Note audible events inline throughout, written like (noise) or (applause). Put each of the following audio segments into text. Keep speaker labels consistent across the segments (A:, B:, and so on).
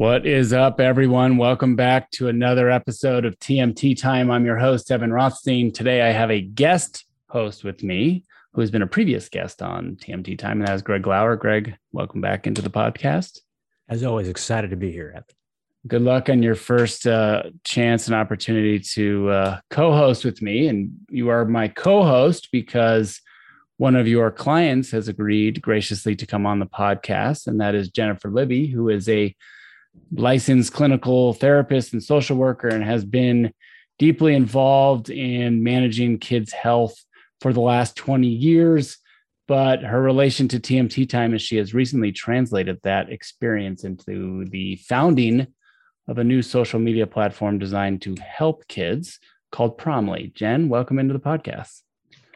A: What is up, everyone? Welcome back to another episode of TMT Time. I'm your host, Evan Rothstein. Today, I have a guest host with me who has been a previous guest on TMT Time, and that is Greg Lauer. Greg, welcome back into the podcast.
B: As always, excited to be here, Evan.
A: Good luck on your first uh, chance and opportunity to uh, co host with me. And you are my co host because one of your clients has agreed graciously to come on the podcast, and that is Jennifer Libby, who is a licensed clinical therapist and social worker and has been deeply involved in managing kids' health for the last 20 years. But her relation to TMT time is she has recently translated that experience into the founding of a new social media platform designed to help kids called Promly. Jen, welcome into the podcast.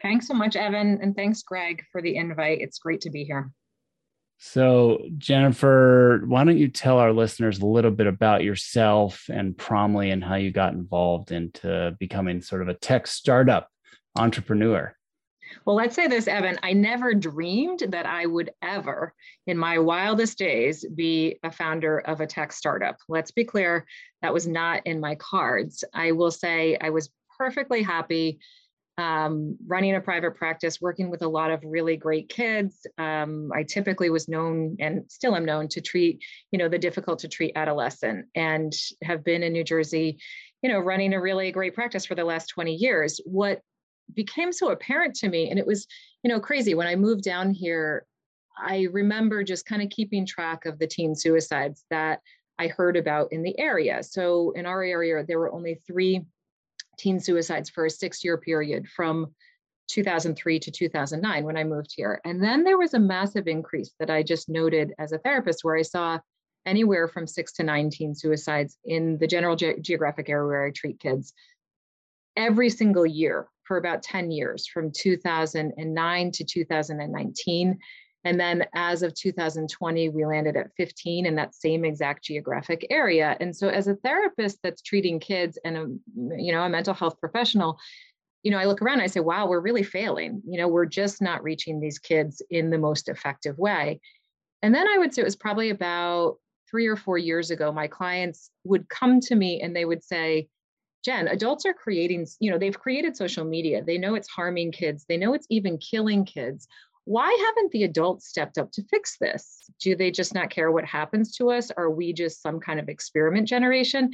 C: Thanks so much, Evan. And thanks, Greg, for the invite. It's great to be here.
A: So, Jennifer, why don't you tell our listeners a little bit about yourself and Promly and how you got involved into becoming sort of a tech startup entrepreneur?
C: Well, let's say this, Evan. I never dreamed that I would ever, in my wildest days, be a founder of a tech startup. Let's be clear, that was not in my cards. I will say I was perfectly happy um, running a private practice, working with a lot of really great kids. Um, I typically was known and still am known to treat, you know, the difficult to treat adolescent and have been in New Jersey, you know, running a really great practice for the last 20 years. What became so apparent to me, and it was, you know, crazy when I moved down here, I remember just kind of keeping track of the teen suicides that I heard about in the area. So in our area, there were only three teen suicides for a six year period from 2003 to 2009 when I moved here. And then there was a massive increase that I just noted as a therapist where I saw anywhere from six to 19 suicides in the general ge- geographic area where I treat kids every single year for about 10 years from 2009 to 2019. And then as of 2020, we landed at 15 in that same exact geographic area. And so as a therapist that's treating kids and a, you know, a mental health professional, you know, I look around, I say, wow, we're really failing. You know, we're just not reaching these kids in the most effective way. And then I would say it was probably about three or four years ago, my clients would come to me and they would say, Jen, adults are creating, you know, they've created social media. They know it's harming kids. They know it's even killing kids why haven't the adults stepped up to fix this? Do they just not care what happens to us? Are we just some kind of experiment generation?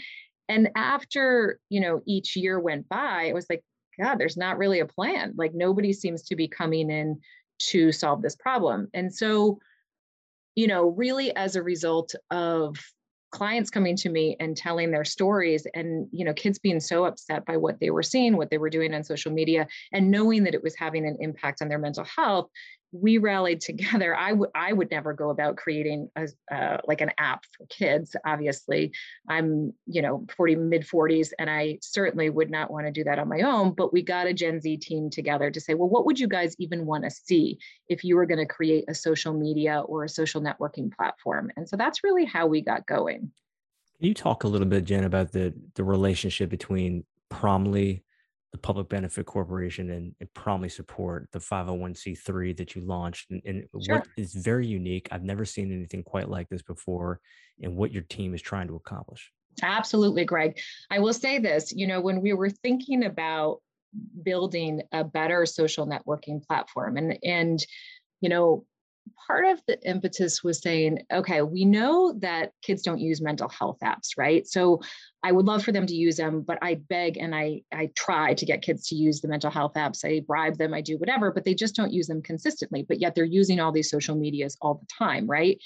C: And after, you know, each year went by, it was like, God, there's not really a plan. Like nobody seems to be coming in to solve this problem. And so, you know, really as a result of clients coming to me and telling their stories and you know kids being so upset by what they were seeing what they were doing on social media and knowing that it was having an impact on their mental health we rallied together. I would I would never go about creating a uh, like an app for kids. Obviously, I'm you know 40 mid 40s, and I certainly would not want to do that on my own. But we got a Gen Z team together to say, well, what would you guys even want to see if you were going to create a social media or a social networking platform? And so that's really how we got going.
B: Can you talk a little bit, Jen, about the the relationship between Promly the public benefit corporation and, and support the 501c3 that you launched and, and sure. what is very unique i've never seen anything quite like this before and what your team is trying to accomplish
C: absolutely greg i will say this you know when we were thinking about building a better social networking platform and and you know part of the impetus was saying, okay, we know that kids don't use mental health apps, right? So I would love for them to use them, but I beg and I I try to get kids to use the mental health apps. I bribe them, I do whatever, but they just don't use them consistently. But yet they're using all these social medias all the time, right?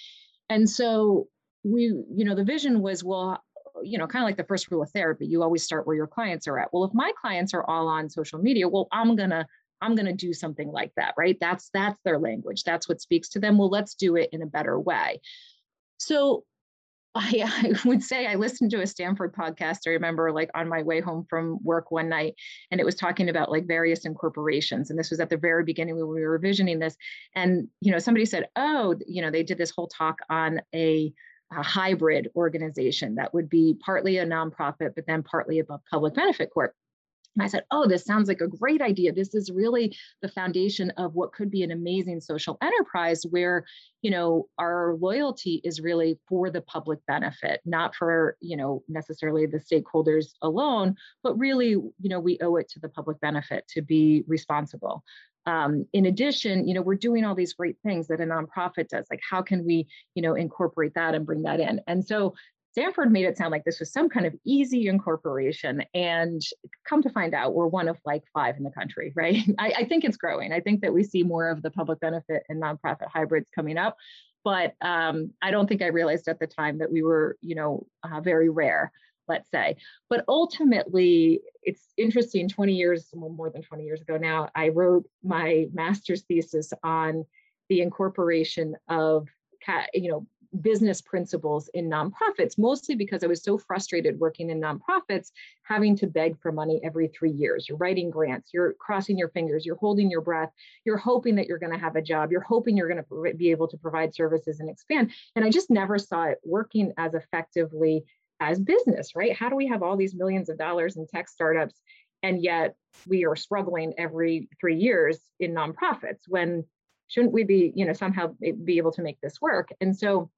C: And so we, you know, the vision was, well, you know, kind of like the first rule of therapy, you always start where your clients are at. Well, if my clients are all on social media, well, I'm gonna I'm going to do something like that, right? That's that's their language. That's what speaks to them. Well, let's do it in a better way. So (laughs) I, I, would say I listened to a Stanford podcast. I remember like on my way home from work one night, and it was talking about like various incorporations. And this was at the very beginning when we were revisioning this. And you know, somebody said, "Oh, you know, they did this whole talk on a, a hybrid organization that would be partly a nonprofit, but then partly a public benefit corp." And I said, Oh, this sounds like a great idea. This is really the foundation of what could be an amazing social enterprise where, you know, our loyalty is really for the public benefit, not for, you know, necessarily the stakeholders alone, but really, you know, we owe it to the public benefit to be responsible. Um, in addition, you know, we're doing all these great things that a nonprofit does. Like, how can we, you know, incorporate that and bring that in? And so Stanford made it sound like this was some kind of easy incorporation. And come to find out, we're one of like five in the country, right? (laughs) I, I think it's growing. I think that we see more of the public benefit and nonprofit hybrids coming up. But um, I don't think I realized at the time that we were, you know, uh, very rare, let's say. But ultimately, it's interesting 20 years, well, more than 20 years ago now, I wrote my master's thesis on the incorporation of you know business principles in nonprofits, mostly because I was so frustrated working in nonprofits, having to beg for money every three years. You're writing grants, you're crossing your fingers, you're holding your breath, you're hoping that you're going to have a job, you're hoping you're going to be able to provide services and expand. And I just never saw it working as effectively as business, right? How do we have all these millions of dollars in tech startups and yet we are struggling every three years in nonprofits when shouldn't we be you know somehow be able to make this work and so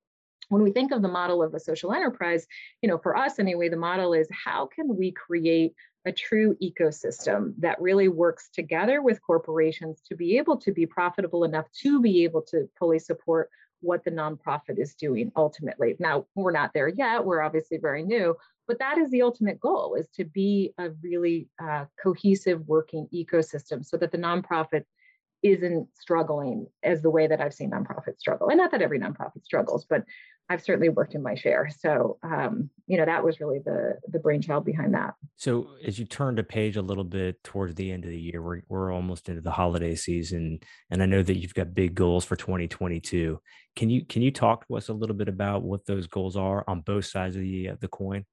C: when we think of the model of a social enterprise, you know, for us anyway, the model is how can we create a true ecosystem that really works together with corporations to be able to be profitable enough to be able to fully support what the nonprofit is doing ultimately. Now, we're not there yet. We're obviously very new, but that is the ultimate goal is to be a really uh, cohesive working ecosystem so that the nonprofit isn't struggling as the way that I've seen nonprofits struggle. And not that every nonprofit struggles, but I've certainly worked in my share. So, um, you know, that was really the the brainchild behind that.
B: So, as you turn the page a little bit towards the end of the year, we're we're almost into the holiday season, and I know that you've got big goals for 2022. Can you can you talk to us a little bit about what those goals are on both sides of the uh, the coin?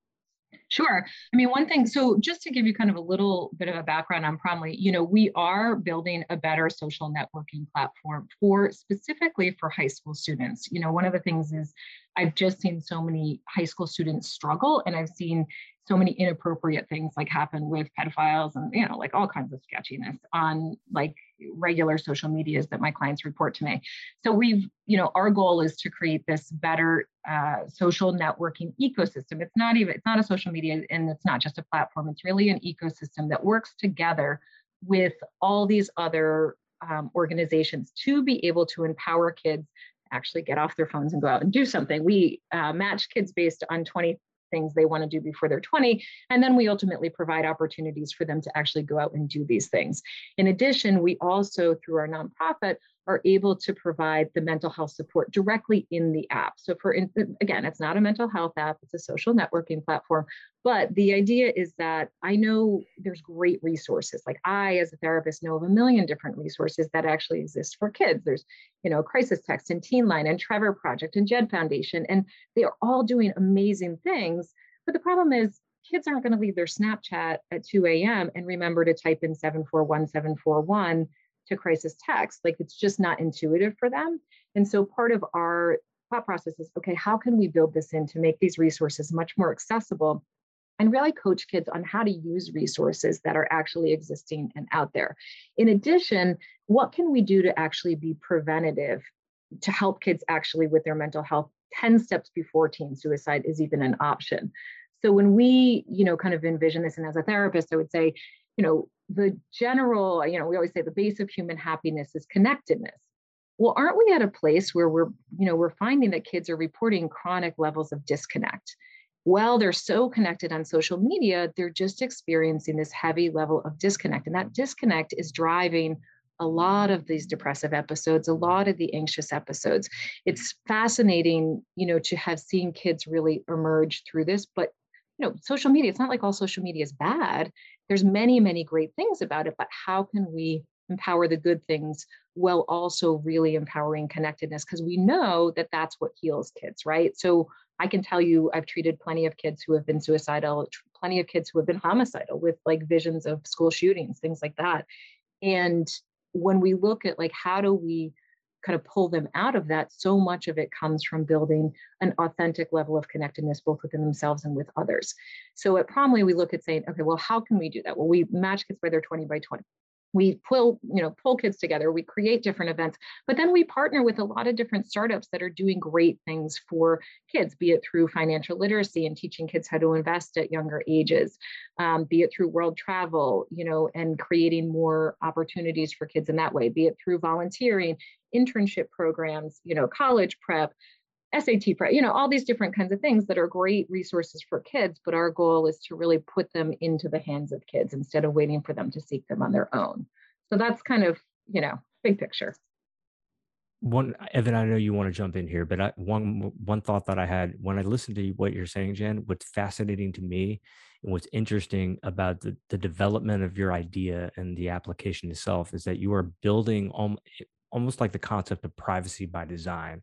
C: Sure. I mean, one thing, so just to give you kind of a little bit of a background on Promly, you know, we are building a better social networking platform for specifically for high school students. You know, one of the things is I've just seen so many high school students struggle, and I've seen so many inappropriate things like happen with pedophiles and you know like all kinds of sketchiness on like regular social medias that my clients report to me so we've you know our goal is to create this better uh, social networking ecosystem it's not even it's not a social media and it's not just a platform it's really an ecosystem that works together with all these other um, organizations to be able to empower kids actually get off their phones and go out and do something. We uh, match kids based on 20 things they want to do before they're 20. And then we ultimately provide opportunities for them to actually go out and do these things. In addition, we also, through our nonprofit, are able to provide the mental health support directly in the app. So for again, it's not a mental health app, it's a social networking platform, but the idea is that I know there's great resources. Like I as a therapist know of a million different resources that actually exist for kids. There's, you know, Crisis Text and Teen Line and Trevor Project and Jed Foundation and they are all doing amazing things. But the problem is kids aren't going to leave their Snapchat at 2 a.m. and remember to type in 741741 to crisis text like it's just not intuitive for them and so part of our thought process is okay how can we build this in to make these resources much more accessible and really coach kids on how to use resources that are actually existing and out there. In addition, what can we do to actually be preventative to help kids actually with their mental health 10 steps before teen suicide is even an option? So when we, you know, kind of envision this, and as a therapist, I would say, you know, the general, you know, we always say the base of human happiness is connectedness. Well, aren't we at a place where we're, you know, we're finding that kids are reporting chronic levels of disconnect? Well, they're so connected on social media, they're just experiencing this heavy level of disconnect. And that disconnect is driving a lot of these depressive episodes, a lot of the anxious episodes. It's fascinating, you know, to have seen kids really emerge through this, but you know, social media, it's not like all social media is bad there's many many great things about it but how can we empower the good things while also really empowering connectedness? Because we know that that's what heals kids right? So i can tell you i've treated plenty of kids who have been suicidal plenty of kids who have been homicidal with like visions of school shootings things like that. And when we look at like how do we kind of pull them out of that, so much of it comes from building an authentic level of connectedness, both within themselves and with others. So at Promly, we look at saying, okay, well, how can we do that? Well, we match kids by their 20 by 20 we pull you know pull kids together we create different events but then we partner with a lot of different startups that are doing great things for kids be it through financial literacy and teaching kids how to invest at younger ages um, be it through world travel you know and creating more opportunities for kids in that way be it through volunteering internship programs you know college prep SAT prep, you know, all these different kinds of things that are great resources for kids, but our goal is to really put them into the hands of kids instead of waiting for them to seek them on their own. So that's kind of, you know, big picture.
B: One, Evan, I know you want to jump in here, but I, one one thought that I had when I listened to what you're saying, Jen, what's fascinating to me and what's interesting about the, the development of your idea and the application itself is that you are building almost like the concept of privacy by design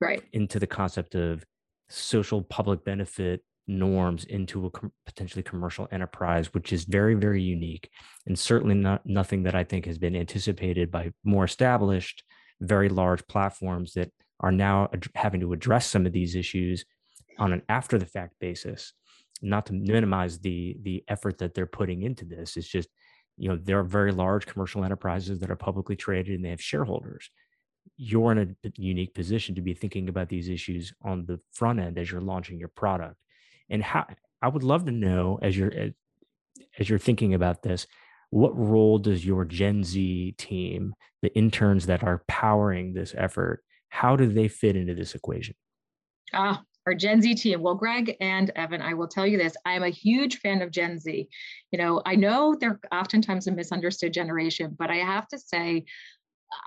C: right.
B: into the concept of social public benefit norms into a com- potentially commercial enterprise which is very very unique and certainly not nothing that i think has been anticipated by more established very large platforms that are now ad- having to address some of these issues on an after the fact basis not to minimize the the effort that they're putting into this. It's just you know there are very large commercial enterprises that are publicly traded and they have shareholders you're in a unique position to be thinking about these issues on the front end as you're launching your product and how i would love to know as you're as you're thinking about this what role does your gen z team the interns that are powering this effort how do they fit into this equation
C: ah our Gen Z team. Well, Greg and Evan, I will tell you this I'm a huge fan of Gen Z. You know, I know they're oftentimes a misunderstood generation, but I have to say,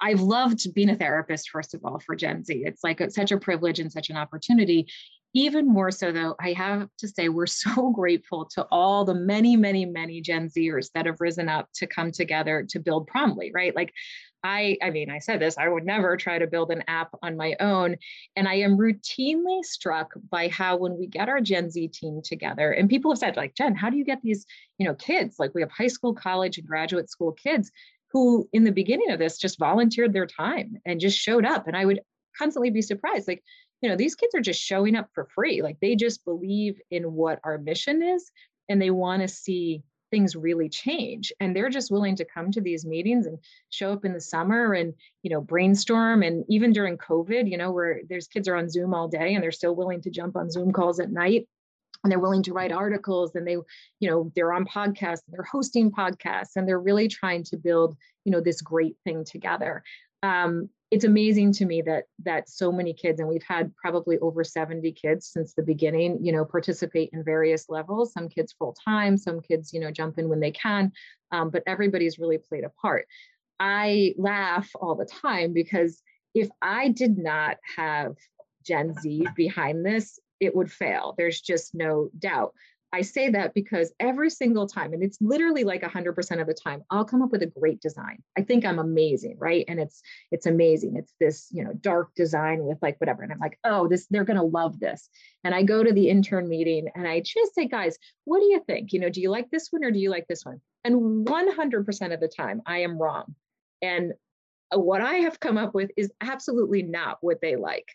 C: I've loved being a therapist, first of all, for Gen Z. It's like a, such a privilege and such an opportunity. Even more so, though, I have to say, we're (laughs) so grateful to all the many, many, many Gen Zers that have risen up to come together to build Promly, right? Like, I, I mean, I said this, I would never try to build an app on my own. And I am routinely struck by how when we get our Gen Z team together, and people have said, like, Jen, how do you get these, you know, kids? Like we have high school, college, and graduate school kids who in the beginning of this just volunteered their time and just showed up. And i would constantly be surprised like you know these kids are just showing up for free. Like they just believe in what our mission is and they want to see things really change. And they're just willing to come to these meetings and show up in the summer and you know brainstorm. And even during covid you know where there's kids are on zoom all day and they're still willing to jump on zoom calls at night and they're willing to write articles and they you know they're on podcasts they're hosting podcasts and they're really trying to build you know this great thing together. Um, it's amazing to me that that so many kids and we've had probably over 70 kids since the beginning you know participate in various levels some kids full time some kids you know jump in when they can um, but everybody's really played a part. I laugh all the time because if i did not have gen z behind this it would fail. There's just no doubt. I say that because every single time, and it's literally like 100% of the time, I'll come up with a great design. I think I'm amazing, right? And it's it's amazing. It's this, you know, dark design with like whatever. And I'm like, oh, this they're gonna love this. And I go to the intern meeting and I just say, guys, what do you think? You know, do you like this one or do you like this one? And 100% of the time, I am wrong. And uh, what I have come up with is absolutely not what they like.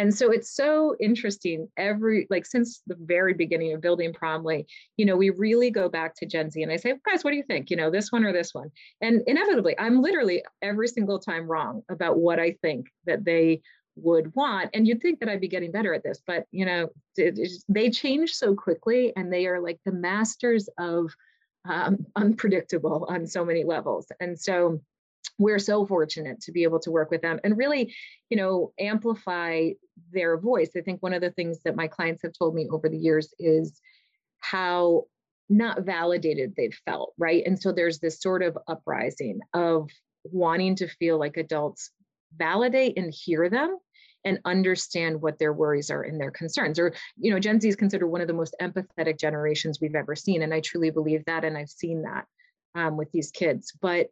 C: And so it's so interesting every like since the very beginning of building Promly, you know, we really go back to Gen Z and I say, guys, what do you think? You know, this one or this one? And inevitably, I'm literally every single time wrong about what I think that they would want. And you'd think that I'd be getting better at this, but you know, it, they change so quickly and they are like the masters of um, unpredictable on so many levels. And so we're so fortunate to be able to work with them and really you know amplify their voice. I think one of the things that my clients have told me over the years is how not validated they've felt right? And so there's this sort of uprising of wanting to feel like adults validate and hear them and understand what their worries are and their concerns. Or you know gen z is considered one of the most empathetic generations we've ever seen and i truly believe that and i've seen that um, with these kids. But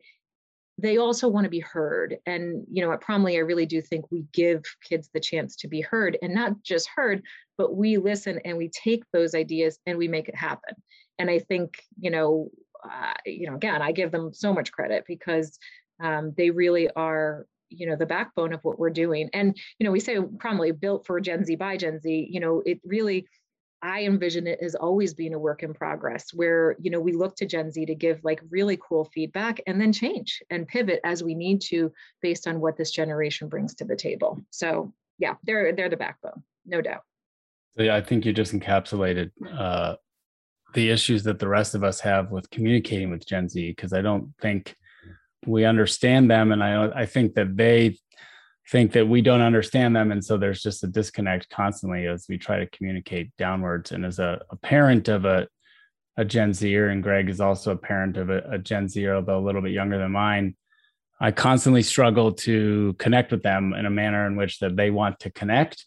C: they also want to be heard. And, you know, at Promly, I really do think we give kids the chance to be heard and not just heard, but we listen and we take those ideas and we make it happen. And I think, you know, uh, you know, again, I give them so much credit because um, they really are you know the backbone of what we're doing and you know we say Promly built for gen z by gen z you know it really I envision it as always being a work in progress where, you know, we look to Gen Z to give like really cool feedback and then change and pivot as we need to based on what this generation brings to the table. So yeah, they're they're the backbone, no doubt.
A: So yeah, I think you just encapsulated uh, the issues that the rest of us have with communicating with Gen Z because I don't think we understand them, and I I think that they think that we don't understand them. And so there's just a disconnect constantly as we try to communicate downwards. And as a, a parent of a, a gen zer and greg is also a parent of a, a gen zer although a little bit younger than mine i constantly struggle to connect with them in a manner in which that they want to connect.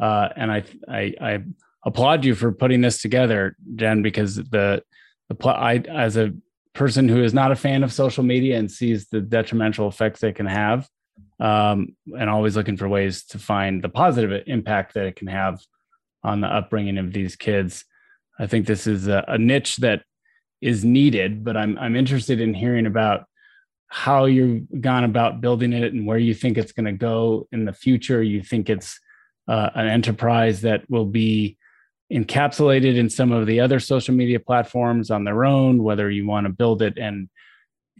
A: Uh, and I, I, I applaud you for putting this together jen because the the I, as a person who is not a fan of social media and sees the detrimental effects they can have um, and always looking for ways to find the positive impact that it can have on the upbringing of these kids. I think this is a, a niche that is needed, but I'm I'm interested in hearing about how you've gone about building it and where you think it's going to go in the future. You think it's uh, an enterprise that will be encapsulated in some of the other social media platforms on their own, whether you want to build it and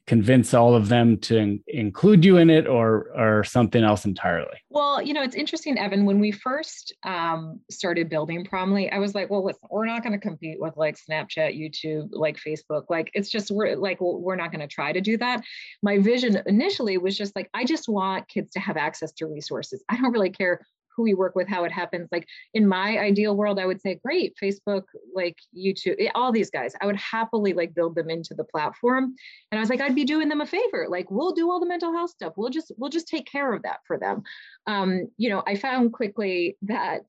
A: convince all of them to in- include you in it or or something else entirely?
C: Well you know it's interesting evan when we first um, started building promly i was like well listen we're not going to compete with like snapchat youtube like facebook. Like it's just we're like we're not going to try to do that. My vision initially was just like i just want kids to have access to resources. I don't really care who we work with, how it happens. Like in my ideal world, I would say, great, Facebook, like YouTube, eh, all these guys, I would happily like build them into the platform. And I was like, I'd be doing them a favor. Like we'll do all the mental health stuff. We'll just, we'll just take care of that for them. Um, you know, I found quickly that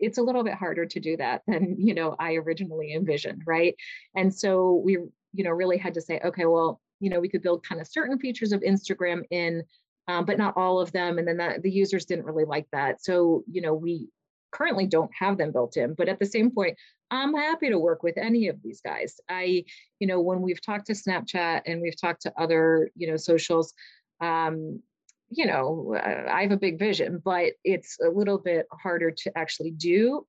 C: it's a little bit harder to do that than, you know, I originally envisioned. Right. And so we, you know, really had to say, okay, well, you know, we could build kind of certain features of Instagram in um, but not all of them. And then the users didn't really like that. So, you know, we currently don't have them built in, but at the same point, I'm happy to work with any of these guys. I, you know, when we've talked to Snapchat and we've talked to other, you know, socials, um, you know, I have a big vision, but it's a little bit harder to actually do.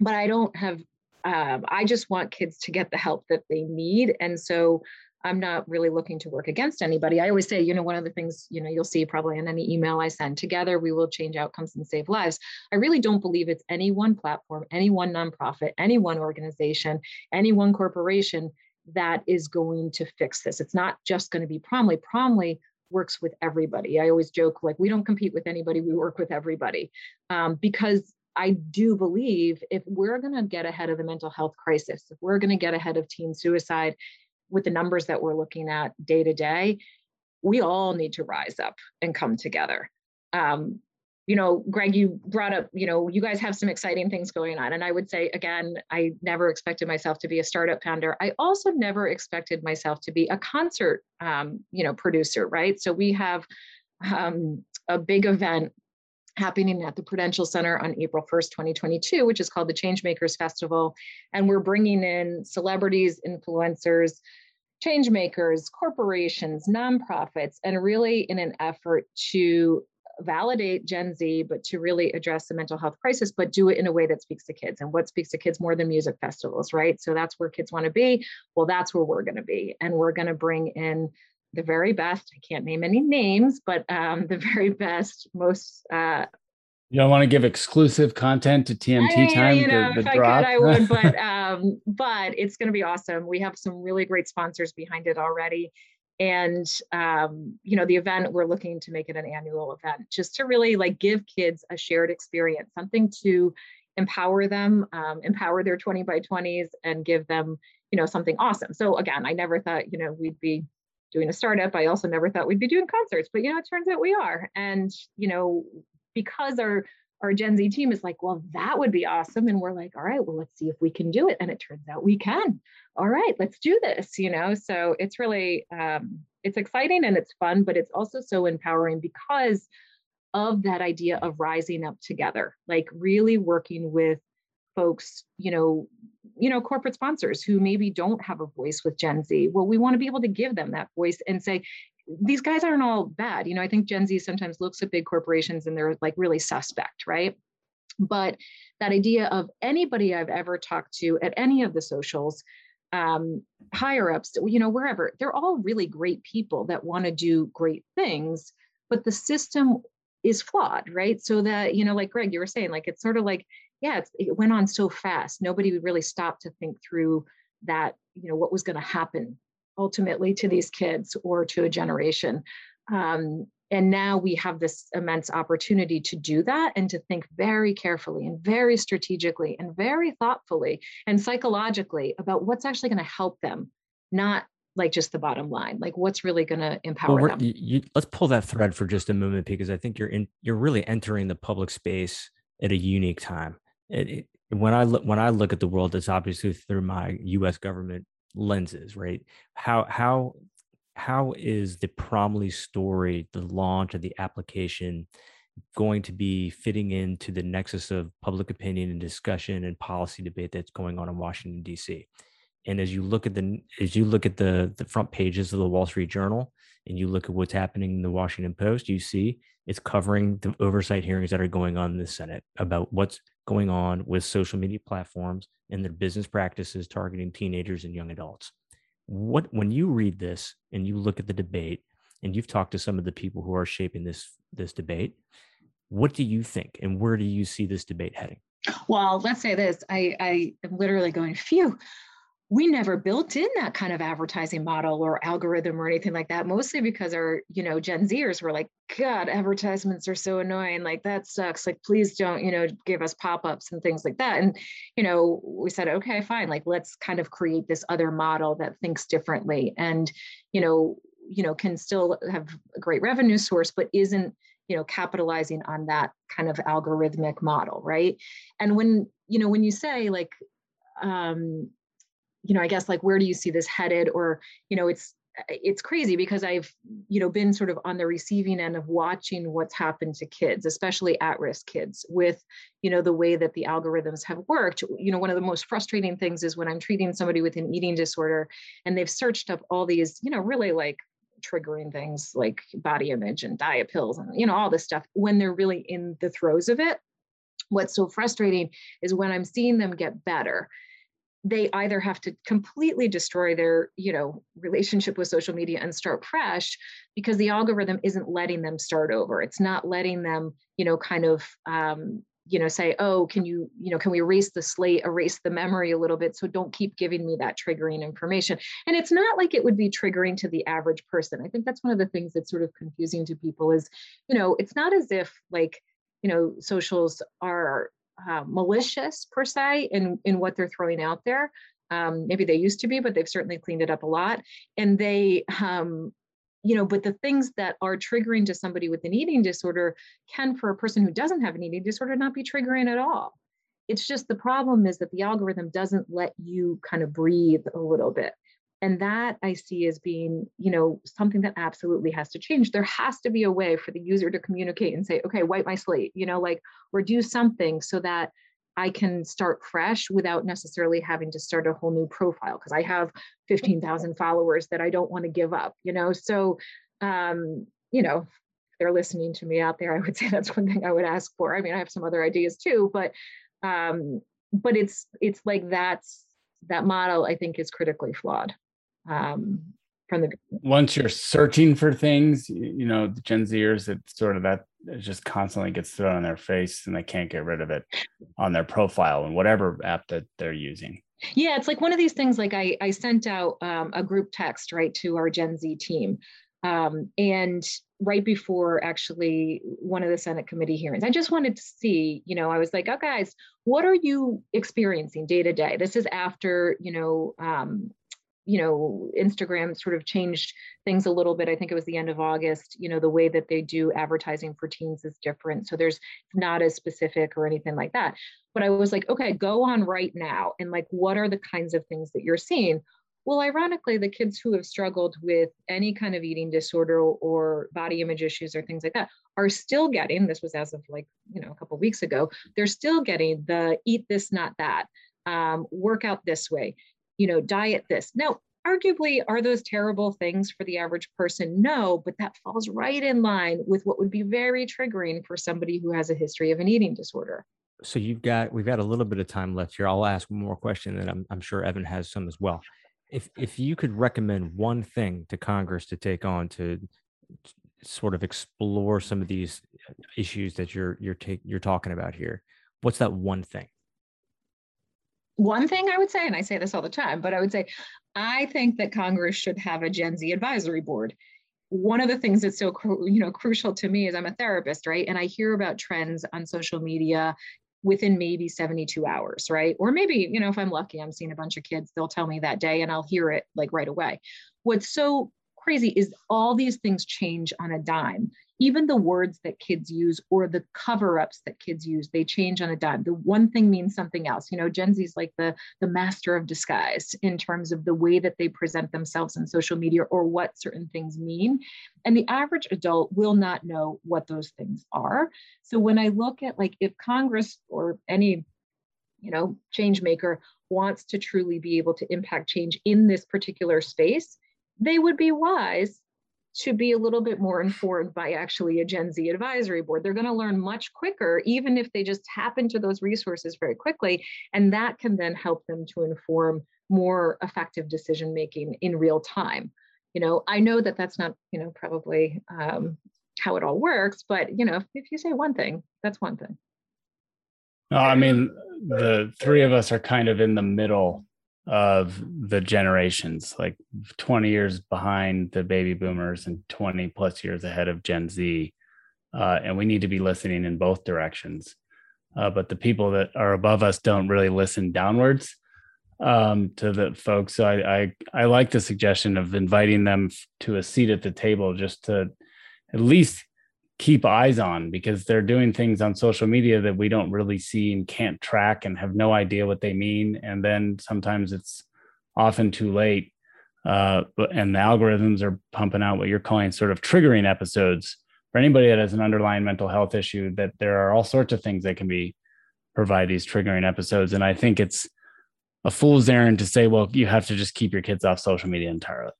C: But I don't have, um, I just want kids to get the help that they need. And so I'm not really looking to work against anybody. I always say, you know, one of the things, you know, you'll see probably in any email I send together, we will change outcomes and save lives. I really don't believe it's any one platform, any one nonprofit, any one organization, any one corporation that is going to fix this. It's not just going to be Promly. Promly works with everybody. I always joke like we don't compete with anybody, we work with everybody. Um, because I do believe if we're going to get ahead of the mental health crisis, if we're going to get ahead of teen suicide, with the numbers that we're looking at day to day, we all need to rise up and come together. Um, you know, Greg, you brought up, you know, you guys have some exciting things going on. And I would say, again, I never expected myself to be a startup founder. I also never expected myself to be a concert, um, you know, producer, right? So we have um, a big event happening at the Prudential Center on April 1st, 2022, which is called the Changemakers Festival. And we're bringing in celebrities, influencers, change makers, corporations, nonprofits, and really in an effort to validate Gen Z, but to really address the mental health crisis, but do it in a way that speaks to kids. And what speaks to kids more than music festivals, right? So that's where kids want to be. Well, that's where we're going to be. And we're going to bring in the very best. I can't name any names, but um, the very best, most uh,
A: you don't want to give exclusive content to TMT I, time.
C: You know, the, the if drop. I could, I would, but (laughs) um, but it's going to be awesome. We have some really great sponsors behind it already, and um, you know, the event we're looking to make it an annual event, just to really like give kids a shared experience, something to empower them, um, empower their 20 by 20s, and give them you know something awesome. So again, I never thought you know we'd be doing a startup. I also never thought we'd be doing concerts, but you know, it turns out we are. And you know, because our our Gen Z team is like, well, that would be awesome. And we're like, all right, well, let's see if we can do it. And it turns out we can. All right, let's do this, you know? So it's really, um, it's exciting and it's fun, but it's also so empowering because of that idea of rising up together, like really working with folks, you know, you know, corporate sponsors who maybe don't have a voice with Gen Z. Well, we want to be able to give them that voice and say, these guys aren't all bad. You know, I think Gen Z sometimes looks at big corporations and they're like really suspect, right? But that idea of anybody I've ever talked to at any of the socials, um, higher ups, you know, wherever, they're all really great people that want to do great things, but the system is flawed, right? So that, you know, like Greg, you were saying, like, it's sort of like, yeah, it went on so fast. Nobody would really stop to think through that, you know, what was going to happen ultimately to these kids or to a generation. Um, and now we have this immense opportunity to do that and to think very carefully and very strategically and very thoughtfully and psychologically about what's actually going to help them, not like just the bottom line like what's really going to empower well, them
B: you, let's pull that thread for just a moment because i think you're in you're really entering the public space at a unique time it, it, when i look when i look at the world it's obviously through my us government lenses right how how how is the Promly story, the launch of the application, going to be fitting into the nexus of public opinion and discussion and policy debate that's going on in Washington D.C. And as you look at the as you look at the the front pages of the Wall Street Journal and you look at what's happening in the Washington Post, you see it's covering the oversight hearings that are going on in the Senate about what's going on with social media platforms and their business practices targeting teenagers and young adults. What when you read this and you look at the debate and you've talked to some of the people who are shaping this this debate what do you think and where do you see this debate heading?
C: Well let's say this. I i am literally going phew we never built in that kind of advertising model or algorithm or anything like that mostly because our you know gen zers were like god advertisements are so annoying like that sucks like please don't you know give us pop-ups and things like that. And you know we said okay fine like let's kind of create this other model that thinks differently and you know you know can still have a great revenue source but isn't you know capitalizing on that kind of algorithmic model right? And when you know when you say like um you know, I guess like where do you see this headed? Or, you know, it's it's crazy because I've, you know, been sort of on the receiving end of watching what's happened to kids, especially at-risk kids, with, you know, the way that the algorithms have worked. You know, one of the most frustrating things is when I'm treating somebody with an eating disorder and they've searched up all these, you know, really like triggering things like body image and diet pills and you know all this stuff when they're really in the throes of it what's so frustrating is when i'm seeing them get better they either have to completely destroy their you know relationship with social media and start fresh because the algorithm isn't letting them start over. It's not letting them you know kind of um, you know say oh can you you know can we erase the slate erase the memory a little bit so don't keep giving me that triggering information? And it's not like it would be triggering to the average person. I think that's one of the things that's sort of confusing to people is you know it's not as if like you know socials are uh, malicious per se in, in what they're throwing out there. Um, maybe they used to be, but they've certainly cleaned it up a lot. And they, um, you know, but the things that are triggering to somebody with an eating disorder can, for a person who doesn't have an eating disorder, not be triggering at all. It's just the problem is that the algorithm doesn't let you kind of breathe a little bit and that i see as being you know something that absolutely has to change. There has to be a way for the user to communicate and say okay wipe my slate you know like or do something so that i can start fresh without necessarily having to start a whole new profile because i have 15000 followers that i don't want to give up you know? So um you know they're listening to me out there i would (laughs) say that's one thing i would ask for. I mean i have some other ideas too but um but it's it's like that's that model i think is critically flawed um, from the
A: once you're searching for things you know the gen zers it's sort of that just constantly gets thrown in their face and they can't get rid of it on their profile and whatever app that they're using.
C: Yeah it's like one of these things like i i sent out um, a group text right to our gen z team um, and right before actually one of the senate committee hearings i just wanted to see you know i was like oh guys what are you experiencing day to day? This is after you know um, you know instagram sort of changed things a little bit. I think it was the end of august you know the way that they do advertising for teens is different. So there's not as specific or anything like that. But i was like okay go on right now. And like what are the kinds of things that you're seeing? Well ironically the kids who have struggled with any kind of eating disorder or body image issues or things like that are still getting this was as of like you know a couple weeks ago they're still getting the eat this not that um, work out this way you know, diet this. Now, arguably, are those terrible things for the average person? No, but that falls right in line with what would be very triggering for somebody who has a history of an eating disorder.
B: So you've got we've got a little bit of time left here. I'll ask one more question, and I'm I'm sure Evan has some as well. If if you could recommend one thing to Congress to take on to sort of explore some of these issues that you're you're take, you're talking about here, what's that one thing?
C: One thing I would say, and I say this all the time, but I would say I think that Congress should have a Gen Z advisory board. One of the things that's so you know crucial to me is I'm a therapist, right? And I hear about trends on social media within maybe 72 hours, right? Or maybe, you know, if I'm lucky, I'm seeing a bunch of kids, they'll tell me that day and I'll hear it like right away. What's so crazy is all these things change on a dime even the words that kids use or the cover ups that kids use, they change on a dime. The one thing means something else. You know, Gen Z is like the, the master of disguise in terms of the way that they present themselves in social media or what certain things mean. And the average adult will not know what those things are. So when I look at like if Congress or any you know change maker wants to truly be able to impact change in this particular space they would be wise to be a little bit more informed by actually a Gen Z advisory board. They're going to learn much quicker, even if they just tap into those resources very quickly. And that can then help them to inform more effective decision making in real time. You know, I know that that's not, you know, probably um, how it all works, but, you know, if, if you say one thing, that's one thing.
A: No, I mean, the three of us are kind of in the middle of the generations, like 20 years behind the baby boomers and 20 plus years ahead of Gen Z. Uh, and we need to be listening in both directions. Uh, but the people that are above us don't really listen downwards um, to the folks. So I, I, I like the suggestion of inviting them to a seat at the table just to at least keep eyes on because they're doing things on social media that we don't really see and can't track and have no idea what they mean. And then sometimes it's often too late uh, and the algorithms are pumping out what you're calling sort of triggering episodes for anybody that has an underlying mental health issue that there are all sorts of things that can be provide these triggering episodes. And i think it's a fool's errand to say well you have to just keep your kids off social media entirely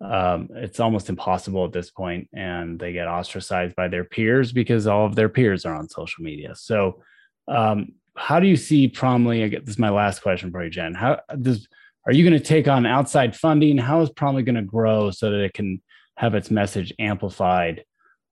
A: um, it's almost impossible at this point and they get ostracized by their peers because all of their peers are on social media. So um, how do you see promly? This is my last question for you jen. How does are you going to take on outside funding? How is promly going to grow so that it can have its message amplified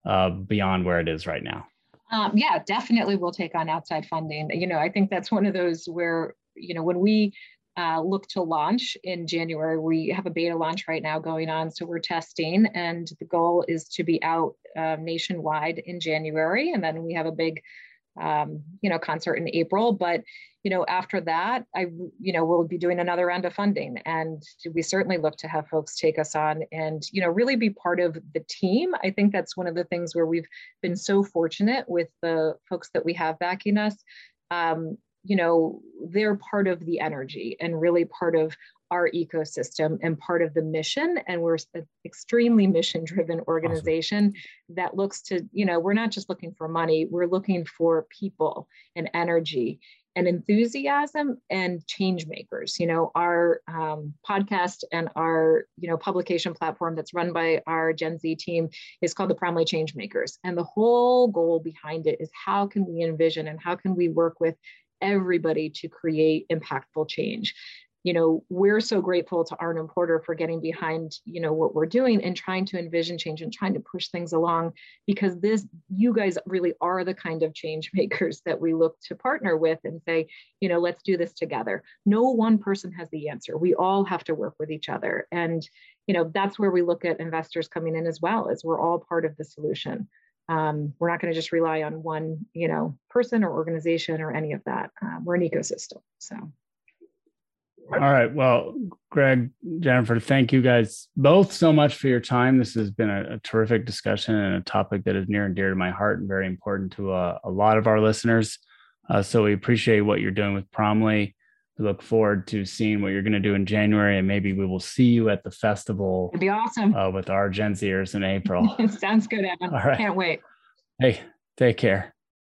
A: uh, beyond where it is right now?
C: Um, yeah definitely we'll take on outside funding. You know i think that's one of those where you know when we uh, look to launch in January. We have a beta launch right now going on, so we're testing, and the goal is to be out uh, nationwide in January, and then we have a big, um, you know, concert in April. But you know, after that, I, you know, we'll be doing another round of funding, and we certainly look to have folks take us on, and you know, really be part of the team. I think that's one of the things where we've been so fortunate with the folks that we have backing us. Um, you know, they're part of the energy and really part of our ecosystem and part of the mission. And we're an extremely mission driven organization awesome. that looks to, you know, we're not just looking for money, we're looking for people and energy and enthusiasm and change makers you know our um, podcast and our you know publication platform that's run by our gen z team is called the Promly change makers and the whole goal behind it is how can we envision and how can we work with everybody to create impactful change. You know we're so grateful to Arnold & Porter for getting behind you know what we're doing and trying to envision change and trying to push things along because this you guys really are the kind of change (laughs) makers that we look to partner with and say you know let's do this together. No one person has the answer. We all have to work with each other. And you know that's where we look at investors coming in as well as we're all part of the solution um, we're not going to just rely on one, you know, person or organization or any of that. Um, we're an ecosystem. So.
A: All right. Well, Greg, Jennifer, thank you guys both so much for your time. This has been a, a terrific discussion and a topic that is near and dear to my heart and very important to uh, a lot of our listeners. Uh, so we appreciate what you're doing with Promly. We look forward to seeing what you're going to do in January, and maybe we will see you at the festival.
C: It'd be awesome
A: uh, with our Gen Zers in April. (laughs)
C: Sounds good. All right. Can't wait.
A: Hey, take care.